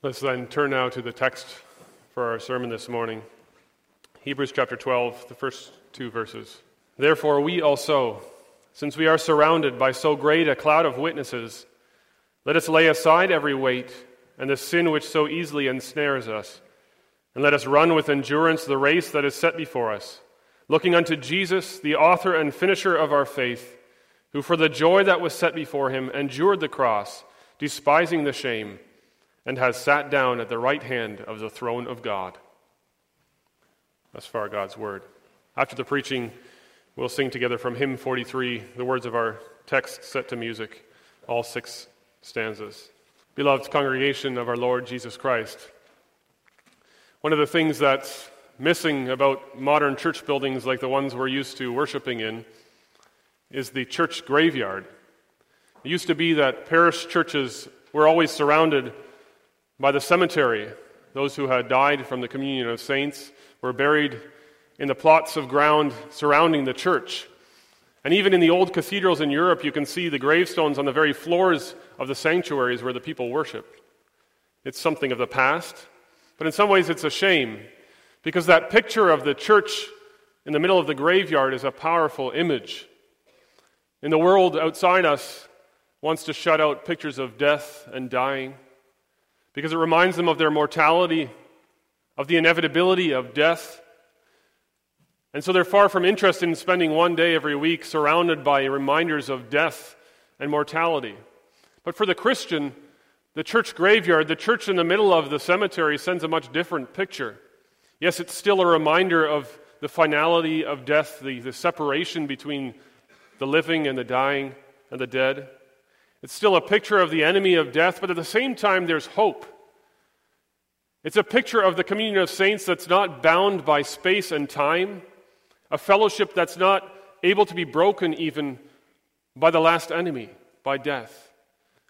Let's then turn now to the text for our sermon this morning Hebrews chapter 12, the first two verses. Therefore, we also, since we are surrounded by so great a cloud of witnesses, let us lay aside every weight and the sin which so easily ensnares us, and let us run with endurance the race that is set before us, looking unto Jesus, the author and finisher of our faith, who for the joy that was set before him endured the cross, despising the shame and has sat down at the right hand of the throne of God. Thus far, God's word. After the preaching, we'll sing together from hymn 43, the words of our text set to music, all six stanzas. Beloved congregation of our Lord Jesus Christ, one of the things that's missing about modern church buildings like the ones we're used to worshiping in is the church graveyard. It used to be that parish churches were always surrounded by the cemetery. Those who had died from the communion of saints were buried in the plots of ground surrounding the church. And even in the old cathedrals in Europe, you can see the gravestones on the very floors of the sanctuaries where the people worship. It's something of the past, but in some ways it's a shame because that picture of the church in the middle of the graveyard is a powerful image. In the world outside us wants to shut out pictures of death and dying because it reminds them of their mortality, of the inevitability of death. And so they're far from interested in spending one day every week surrounded by reminders of death and mortality. But for the Christian, the church graveyard, the church in the middle of the cemetery, sends a much different picture. Yes, it's still a reminder of the finality of death, the, the separation between the living and the dying and the dead. It's still a picture of the enemy of death, but at the same time, there's hope. It's a picture of the communion of saints that's not bound by space and time, a fellowship that's not able to be broken even by the last enemy, by death.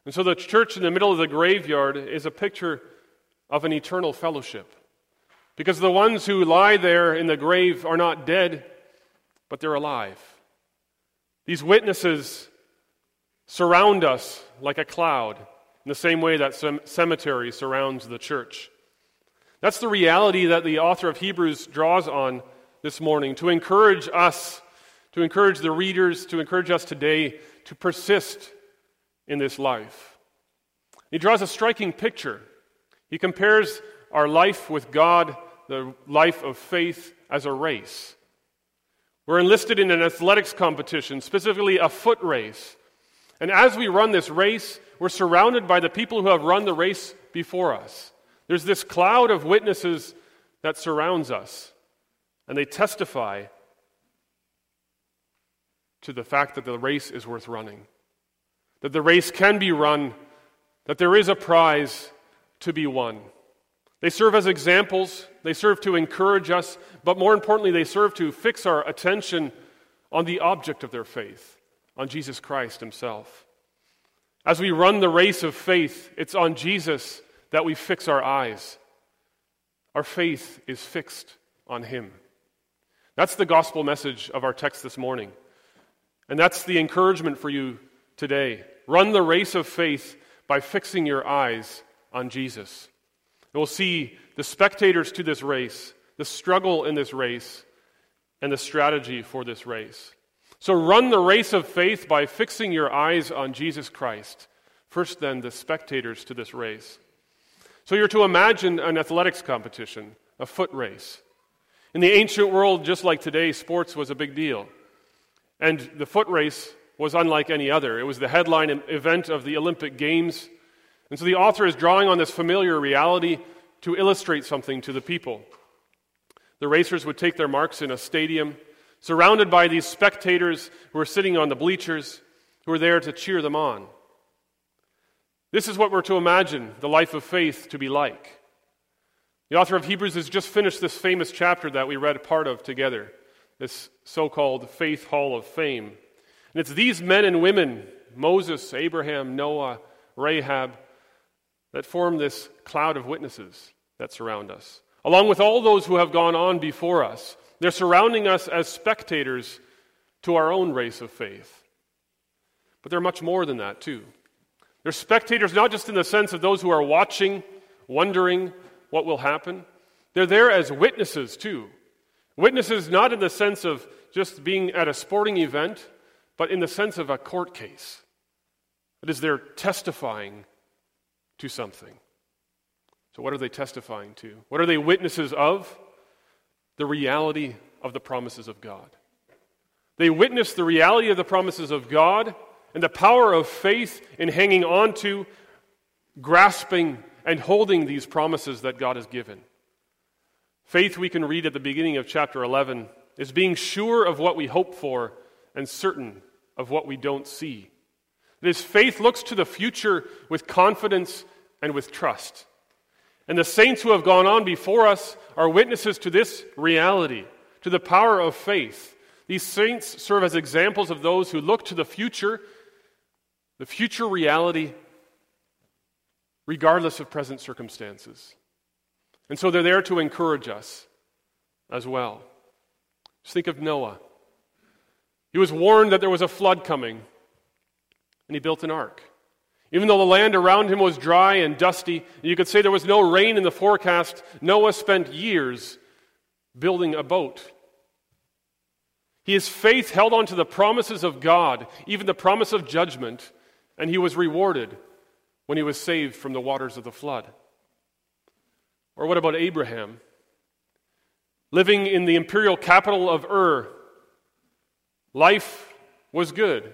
And so the church in the middle of the graveyard is a picture of an eternal fellowship. Because the ones who lie there in the grave are not dead, but they're alive. These witnesses surround us like a cloud, in the same way that cemetery surrounds the church. That's the reality that the author of Hebrews draws on this morning to encourage us, to encourage the readers, to encourage us today to persist in this life. He draws a striking picture. He compares our life with God, the life of faith, as a race. We're enlisted in an athletics competition, specifically a foot race. And as we run this race, we're surrounded by the people who have run the race before us. There's this cloud of witnesses that surrounds us, and they testify to the fact that the race is worth running, that the race can be run, that there is a prize to be won. They serve as examples, they serve to encourage us, but more importantly, they serve to fix our attention on the object of their faith on Jesus Christ Himself. As we run the race of faith, it's on Jesus that we fix our eyes. Our faith is fixed on Him. That's the gospel message of our text this morning. And that's the encouragement for you today. Run the race of faith by fixing your eyes on Jesus. And we'll see the spectators to this race, the struggle in this race, and the strategy for this race. So run the race of faith by fixing your eyes on Jesus Christ. First, then, the spectators to this race. So you're to imagine an athletics competition, a foot race. In the ancient world, just like today, sports was a big deal. And the foot race was unlike any other. It was the headline event of the Olympic Games. And so the author is drawing on this familiar reality to illustrate something to the people. The racers would take their marks in a stadium surrounded by these spectators who are sitting on the bleachers, who are there to cheer them on. This is what we're to imagine the life of faith to be like. The author of Hebrews has just finished this famous chapter that we read part of together, this so called Faith Hall of Fame. And it's these men and women, Moses, Abraham, Noah, Rahab, that form this cloud of witnesses that surround us, along with all those who have gone on before us they're surrounding us as spectators to our own race of faith. But they're much more than that, too. They're spectators not just in the sense of those who are watching wondering what will happen. They're there as witnesses, too. Witnesses not in the sense of just being at a sporting event, but in the sense of a court case. That is, they're testifying to something. So, what are they testifying to? What are they witnesses of? The reality of the promises of God. They witness the reality of the promises of God and the power of faith in hanging on to, grasping, and holding these promises that God has given. Faith, we can read at the beginning of chapter 11, is being sure of what we hope for and certain of what we don't see. This faith looks to the future with confidence and with trust. And the saints who have gone on before us are witnesses to this reality, to the power of faith. These saints serve as examples of those who look to the future, the future reality, regardless of present circumstances. And so they're there to encourage us as well. Just think of Noah. He was warned that there was a flood coming, and he built an ark. Even though the land around him was dry and dusty, you could say there was no rain in the forecast, Noah spent years building a boat. His faith held on to the promises of God, even the promise of judgment, and he was rewarded when he was saved from the waters of the flood. Or what about Abraham? Living in the imperial capital of Ur, life was good.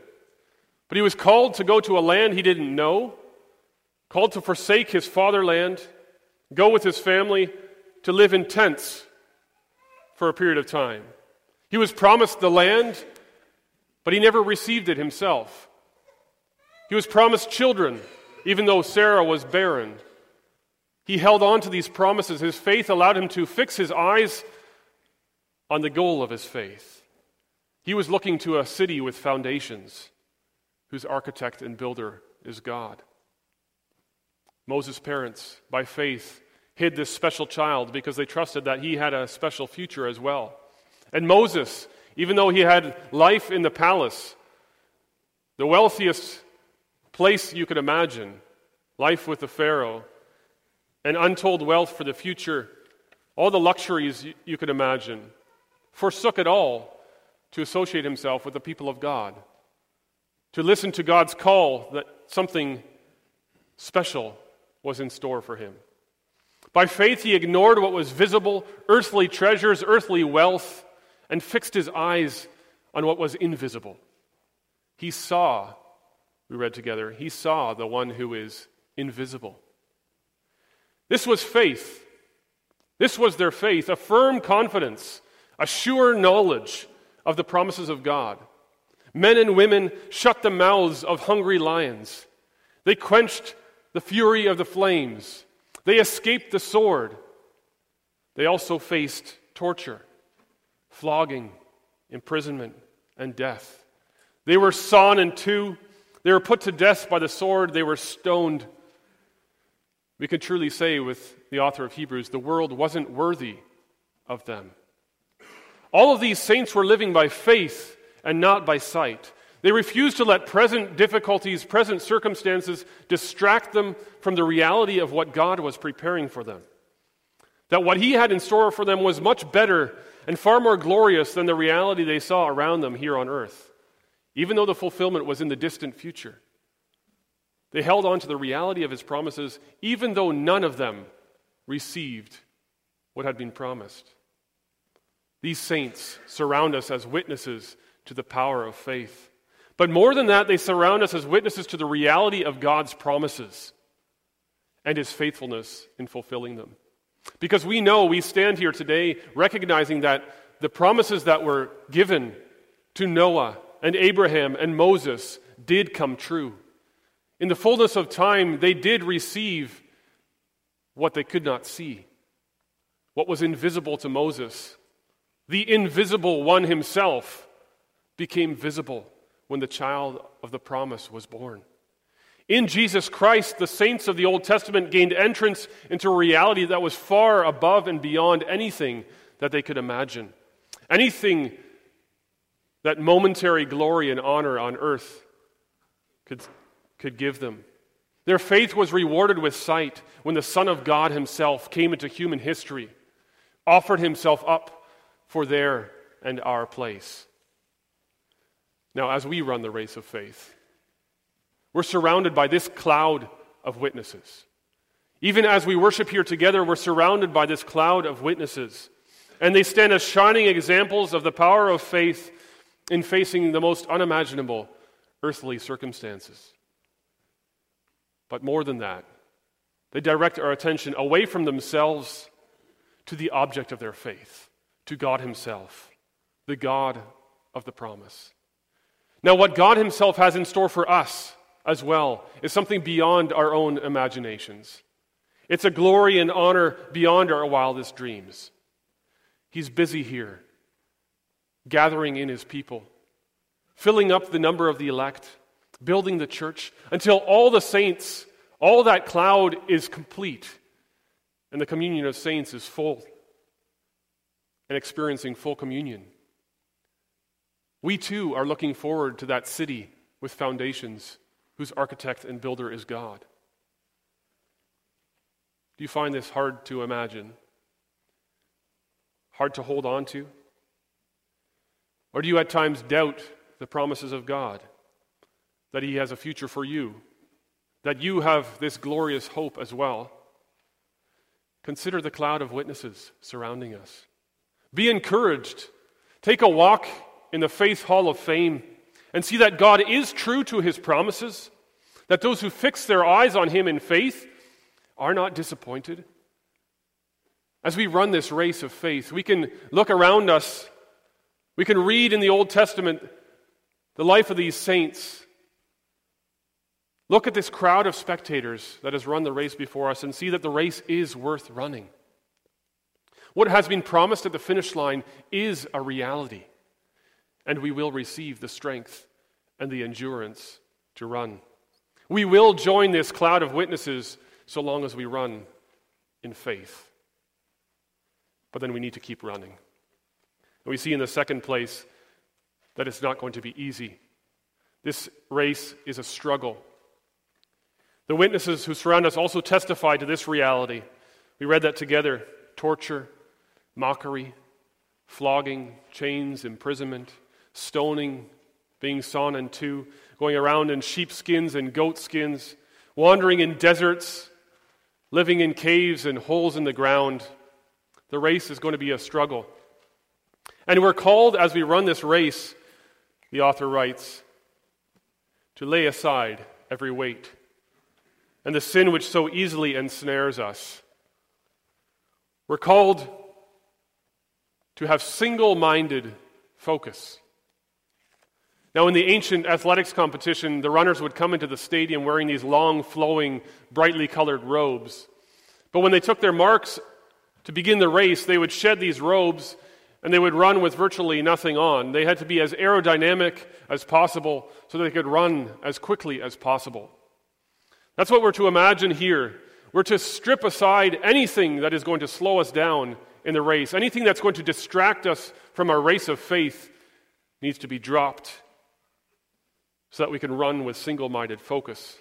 But he was called to go to a land he didn't know, called to forsake his fatherland, go with his family to live in tents for a period of time. He was promised the land, but he never received it himself. He was promised children, even though Sarah was barren. He held on to these promises. His faith allowed him to fix his eyes on the goal of his faith. He was looking to a city with foundations, whose architect and builder is God. Moses' parents, by faith, hid this special child because they trusted that he had a special future as well. And Moses, even though he had life in the palace, the wealthiest place you could imagine, life with the Pharaoh, and untold wealth for the future, all the luxuries you could imagine, forsook it all to associate himself with the people of God, to listen to God's call that something special was in store for him. By faith, he ignored what was visible earthly treasures, earthly wealth, and fixed his eyes on what was invisible. He saw, we read together, he saw the one who is invisible. This was faith. This was their faith, a firm confidence, a sure knowledge of the promises of God. Men and women shut the mouths of hungry lions. They quenched the fury of the flames. They escaped the sword. They also faced torture, flogging, imprisonment, and death. They were sawn in two. They were put to death by the sword. They were stoned we can truly say with the author of Hebrews, the world wasn't worthy of them. All of these saints were living by faith and not by sight. They refused to let present difficulties, present circumstances distract them from the reality of what God was preparing for them. That what He had in store for them was much better and far more glorious than the reality they saw around them here on earth, even though the fulfillment was in the distant future. They held on to the reality of his promises, even though none of them received what had been promised. These saints surround us as witnesses to the power of faith. But more than that, they surround us as witnesses to the reality of God's promises and his faithfulness in fulfilling them. Because we know we stand here today recognizing that the promises that were given to Noah and Abraham and Moses did come true. In the fullness of time, they did receive what they could not see, what was invisible to Moses. The invisible one himself became visible when the child of the promise was born. In Jesus Christ, the saints of the Old Testament gained entrance into a reality that was far above and beyond anything that they could imagine. Anything that momentary glory and honor on earth could could give them. Their faith was rewarded with sight when the Son of God Himself came into human history, offered Himself up for their and our place. Now, as we run the race of faith, we're surrounded by this cloud of witnesses. Even as we worship here together, we're surrounded by this cloud of witnesses. And they stand as shining examples of the power of faith in facing the most unimaginable earthly circumstances. But more than that, they direct our attention away from themselves to the object of their faith, to God Himself, the God of the promise. Now, what God Himself has in store for us as well is something beyond our own imaginations. It's a glory and honor beyond our wildest dreams. He's busy here, gathering in His people, filling up the number of the elect, building the church until all the saints, all that cloud is complete, and the communion of saints is full and experiencing full communion. We too are looking forward to that city with foundations whose architect and builder is God. Do you find this hard to imagine? Hard to hold on to? Or do you at times doubt the promises of God? That He has a future for you? That you have this glorious hope as well? Consider the cloud of witnesses surrounding us. Be encouraged. Take a walk in the Faith Hall of Fame and see that God is true to his promises, that those who fix their eyes on him in faith are not disappointed. As we run this race of faith, we can look around us, we can read in the Old Testament the life of these saints. Look at this crowd of spectators that has run the race before us and see that the race is worth running. What has been promised at the finish line is a reality and we will receive the strength and the endurance to run. We will join this cloud of witnesses so long as we run in faith. But then we need to keep running. And we see in the second place that it's not going to be easy. This race is a struggle. The witnesses who surround us also testify to this reality. We read that together torture, mockery, flogging, chains, imprisonment stoning, being sawn in two, going around in sheepskins and goatskins, wandering in deserts, living in caves and holes in the ground. The race is going to be a struggle. And we're called as we run this race, the author writes, to lay aside every weight and the sin which so easily ensnares us. We're called to have single minded focus. Now, in the ancient athletics competition, the runners would come into the stadium wearing these long, flowing, brightly colored robes. But when they took their marks to begin the race, they would shed these robes and they would run with virtually nothing on. They had to be as aerodynamic as possible so they could run as quickly as possible. That's what we're to imagine here. We're to strip aside anything that is going to slow us down in the race. Anything that's going to distract us from our race of faith needs to be dropped so that we can run with single minded focus.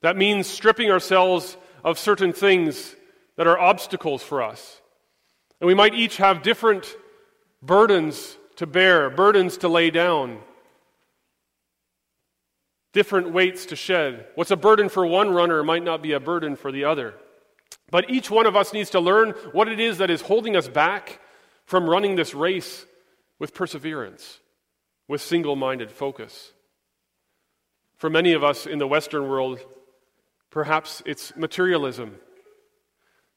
That means stripping ourselves of certain things that are obstacles for us. And we might each have different burdens to bear, burdens to lay down, different weights to shed. What's a burden for one runner might not be a burden for the other. But each one of us needs to learn what it is that is holding us back from running this race with perseverance, with single minded focus. For many of us in the Western world, perhaps it's materialism.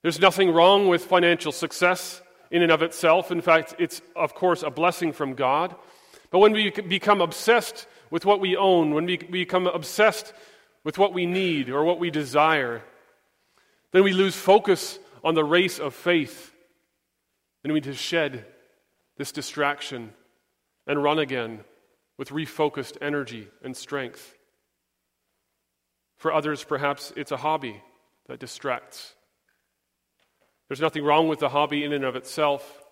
There's nothing wrong with financial success in and of itself. In fact, it's, of course, a blessing from God. But when we become obsessed with what we own, when we become obsessed with what we need or what we desire, then we lose focus on the race of faith. And we need to shed this distraction and run again with refocused energy and strength. For others, perhaps it's a hobby that distracts. There's nothing wrong with the hobby in and of itself,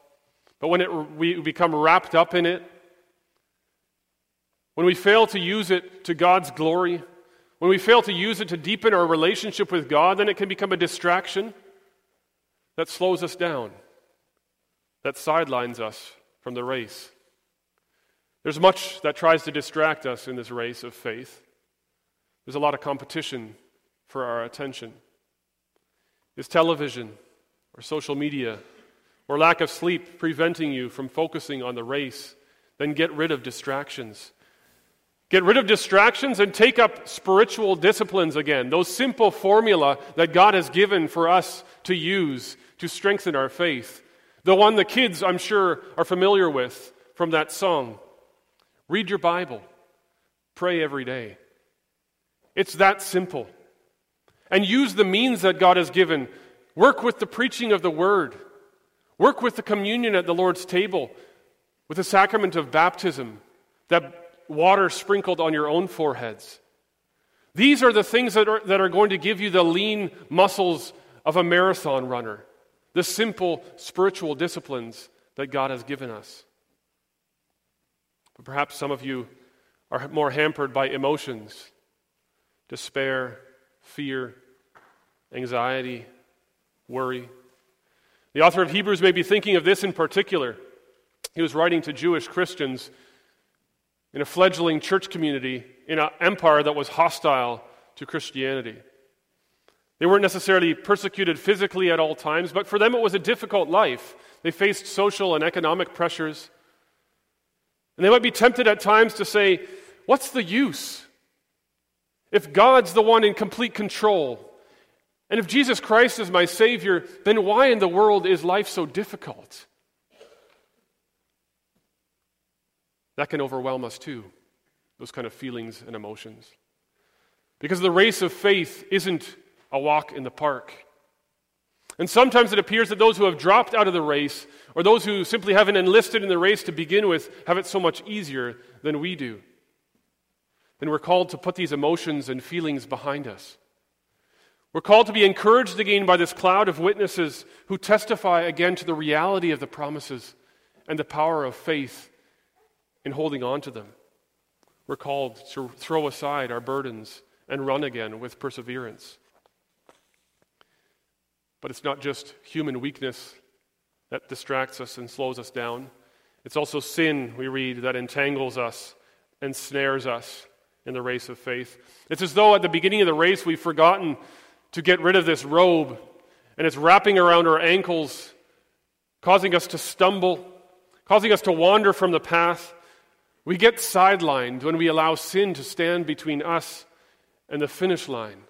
but when it, we become wrapped up in it, when we fail to use it to God's glory, when we fail to use it to deepen our relationship with God, then it can become a distraction that slows us down, that sidelines us from the race. There's much that tries to distract us in this race of faith. There's a lot of competition for our attention. Is television or social media or lack of sleep preventing you from focusing on the race? Then get rid of distractions. Get rid of distractions and take up spiritual disciplines again. Those simple formula that God has given for us to use to strengthen our faith. The one the kids, I'm sure, are familiar with from that song. Read your Bible. Pray every day. It's that simple. And use the means that God has given. Work with the preaching of the word. Work with the communion at the Lord's table, with the sacrament of baptism, that water sprinkled on your own foreheads. These are the things that are, that are going to give you the lean muscles of a marathon runner, the simple spiritual disciplines that God has given us. But perhaps some of you are more hampered by emotions despair, fear, anxiety, worry. The author of Hebrews may be thinking of this in particular. He was writing to Jewish Christians in a fledgling church community in an empire that was hostile to Christianity. They weren't necessarily persecuted physically at all times, but for them it was a difficult life. They faced social and economic pressures. And they might be tempted at times to say, What's the use? If God's the one in complete control, and if Jesus Christ is my Savior, then why in the world is life so difficult? That can overwhelm us too, those kind of feelings and emotions. Because the race of faith isn't a walk in the park. And sometimes it appears that those who have dropped out of the race, or those who simply haven't enlisted in the race to begin with, have it so much easier than we do. Then we're called to put these emotions and feelings behind us. We're called to be encouraged again by this cloud of witnesses who testify again to the reality of the promises and the power of faith in holding on to them. We're called to throw aside our burdens and run again with perseverance. But it's not just human weakness that distracts us and slows us down. It's also sin, we read, that entangles us and snares us in the race of faith. It's as though at the beginning of the race we've forgotten to get rid of this robe, and it's wrapping around our ankles, causing us to stumble, causing us to wander from the path. We get sidelined when we allow sin to stand between us and the finish line.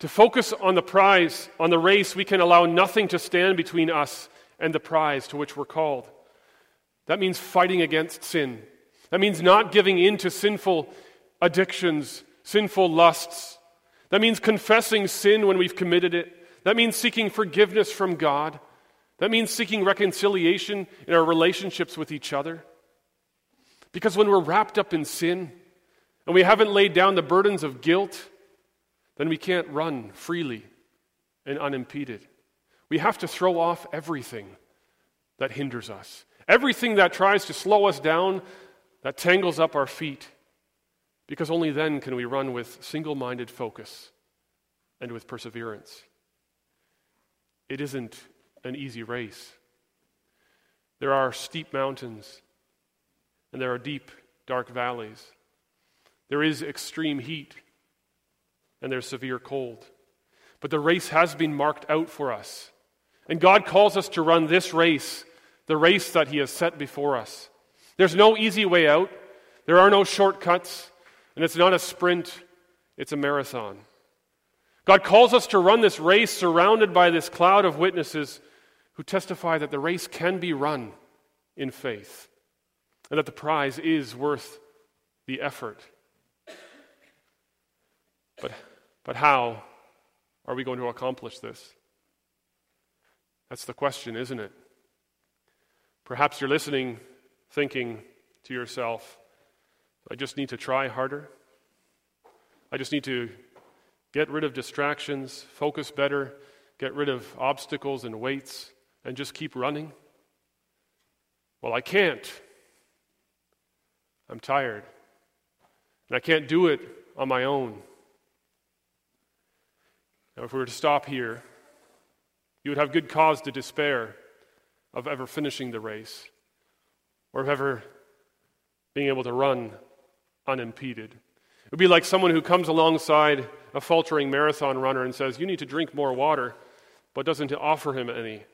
To focus on the prize, on the race, we can allow nothing to stand between us and the prize to which we're called. That means fighting against sin. That means not giving in to sinful addictions, sinful lusts. That means confessing sin when we've committed it. That means seeking forgiveness from God. That means seeking reconciliation in our relationships with each other. Because when we're wrapped up in sin and we haven't laid down the burdens of guilt, then we can't run freely and unimpeded. We have to throw off everything that hinders us, everything that tries to slow us down, that tangles up our feet, because only then can we run with single minded focus and with perseverance. It isn't an easy race. There are steep mountains, and there are deep, dark valleys. There is extreme heat, and there's severe cold. But the race has been marked out for us. And God calls us to run this race, the race that He has set before us. There's no easy way out, there are no shortcuts, and it's not a sprint, it's a marathon. God calls us to run this race surrounded by this cloud of witnesses who testify that the race can be run in faith and that the prize is worth the effort. But, but how are we going to accomplish this? That's the question, isn't it? Perhaps you're listening thinking to yourself, I just need to try harder. I just need to get rid of distractions, focus better, get rid of obstacles and weights, and just keep running. Well, I can't. I'm tired. And I can't do it on my own. Now, if we were to stop here, you would have good cause to despair of ever finishing the race or ever being able to run unimpeded. It would be like someone who comes alongside a faltering marathon runner and says, You need to drink more water, but doesn't offer him any.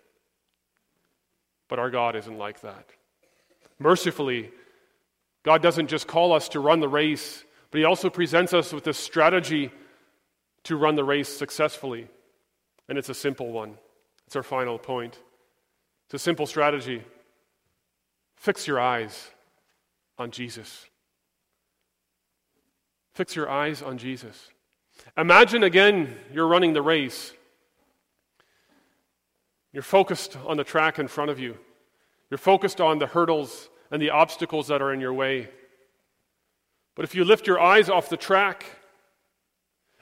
But our God isn't like that. Mercifully, God doesn't just call us to run the race, but He also presents us with a strategy to run the race successfully. And it's a simple one. It's our final point. It's a simple strategy. Fix your eyes on Jesus. Fix your eyes on Jesus. Imagine again you're running the race. You're focused on the track in front of you. You're focused on the hurdles and the obstacles that are in your way. But if you lift your eyes off the track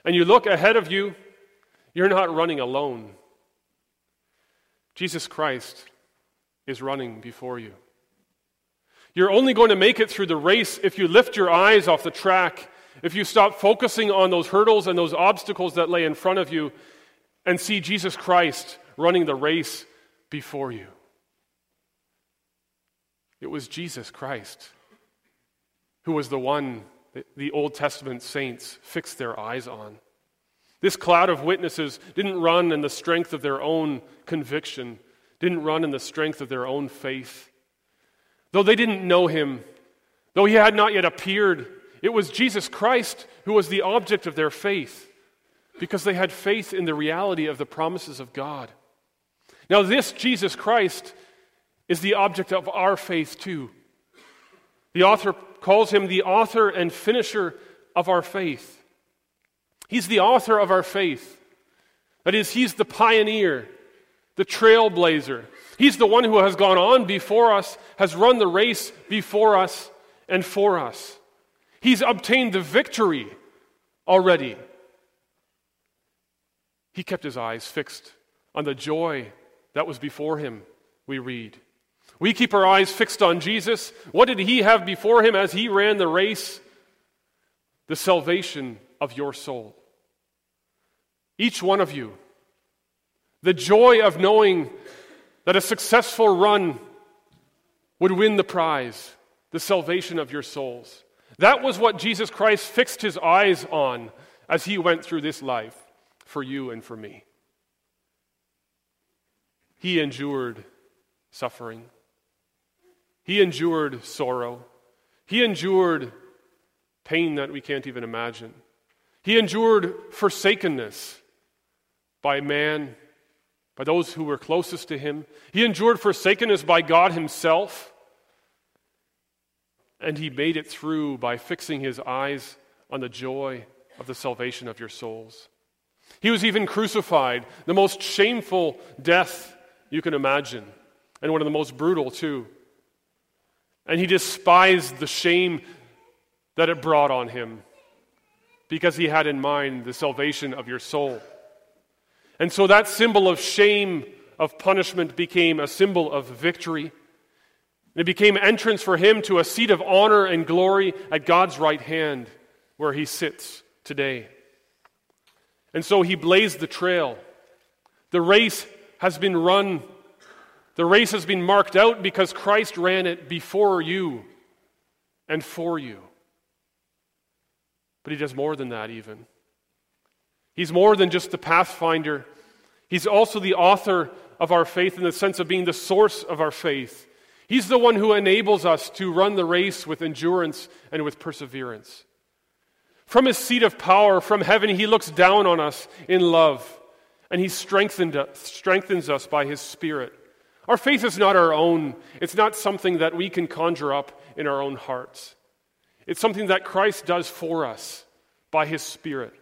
and you look ahead of you, you're not running alone. Jesus Christ is running before you. You're only going to make it through the race if you lift your eyes off the track, if you stop focusing on those hurdles and those obstacles that lay in front of you and see Jesus Christ running the race before you. It was Jesus Christ who was the one that the Old Testament saints fixed their eyes on. This cloud of witnesses didn't run in the strength of their own conviction, didn't run in the strength of their own faith. Though they didn't know him, though he had not yet appeared, it was Jesus Christ who was the object of their faith because they had faith in the reality of the promises of God. Now, this Jesus Christ is the object of our faith too. The author calls him the author and finisher of our faith. He's the author of our faith. That is, he's the pioneer, the trailblazer. He's the one who has gone on before us, has run the race before us and for us. He's obtained the victory already. He kept his eyes fixed on the joy that was before him, we read. We keep our eyes fixed on Jesus. What did he have before him as he ran the race? The salvation of your soul. Each one of you. The joy of knowing that a successful run would win the prize, the salvation of your souls. That was what Jesus Christ fixed his eyes on as he went through this life for you and for me. He endured suffering. He endured sorrow. He endured pain that we can't even imagine. He endured forsakenness by man, by those who were closest to him. He endured forsakenness by God himself. And he made it through by fixing his eyes on the joy of the salvation of your souls. He was even crucified, the most shameful death you can imagine, and one of the most brutal, too. And he despised the shame that it brought on him because he had in mind the salvation of your soul. And so that symbol of shame, of punishment, became a symbol of victory. It became entrance for him to a seat of honor and glory at God's right hand where he sits today. And so he blazed the trail. The race has been run the race has been marked out because Christ ran it before you and for you. But he does more than that, even. He's more than just the pathfinder, he's also the author of our faith in the sense of being the source of our faith. He's the one who enables us to run the race with endurance and with perseverance. From his seat of power, from heaven, he looks down on us in love, and he strengthens us by his Spirit. Our faith is not our own, it's not something that we can conjure up in our own hearts. It's something that Christ does for us by his Spirit.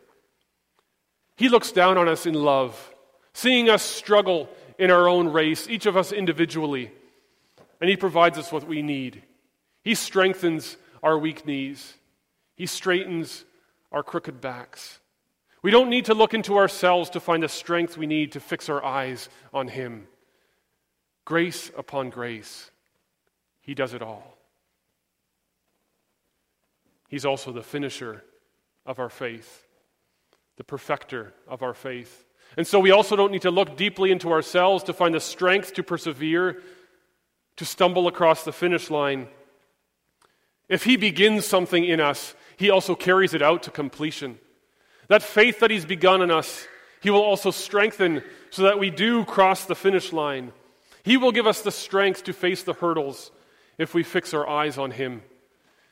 He looks down on us in love, seeing us struggle in our own race, each of us individually, and he provides us what we need. He strengthens our weak knees, he straightens our crooked backs. We don't need to look into ourselves to find the strength we need to fix our eyes on him. Grace upon grace. He does it all. He's also the finisher of our faith, the perfecter of our faith. And so we also don't need to look deeply into ourselves to find the strength to persevere, to stumble across the finish line. If He begins something in us, He also carries it out to completion. That faith that He's begun in us, He will also strengthen so that we do cross the finish line. He will give us the strength to face the hurdles if we fix our eyes on Him.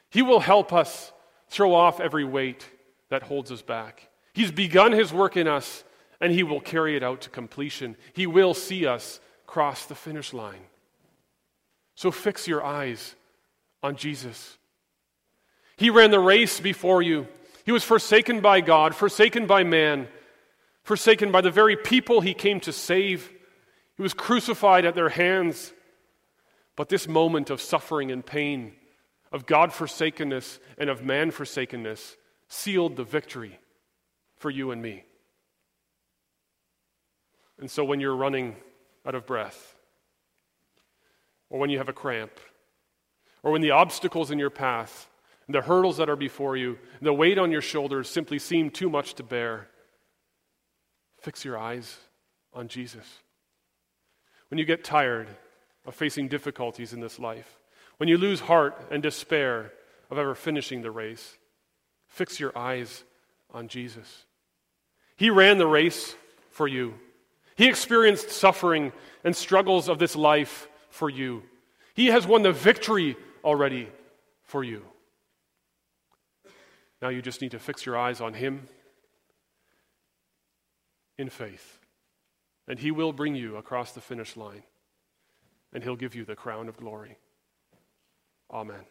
He will help us throw off every weight that holds us back. He's begun His work in us, and He will carry it out to completion. He will see us cross the finish line. So fix your eyes on Jesus. He ran the race before you. He was forsaken by God, forsaken by man, forsaken by the very people he came to save. He was crucified at their hands. But this moment of suffering and pain, of God forsakenness and of man forsakenness, sealed the victory for you and me. And so when you're running out of breath, or when you have a cramp, or when the obstacles in your path, the hurdles that are before you, the weight on your shoulders simply seem too much to bear, fix your eyes on Jesus. When you get tired of facing difficulties in this life, when you lose heart and despair of ever finishing the race, fix your eyes on Jesus. He ran the race for you. He experienced suffering and struggles of this life for you. He has won the victory already for you. Now you just need to fix your eyes on Him in faith, and He will bring you across the finish line, and He'll give you the crown of glory. Amen.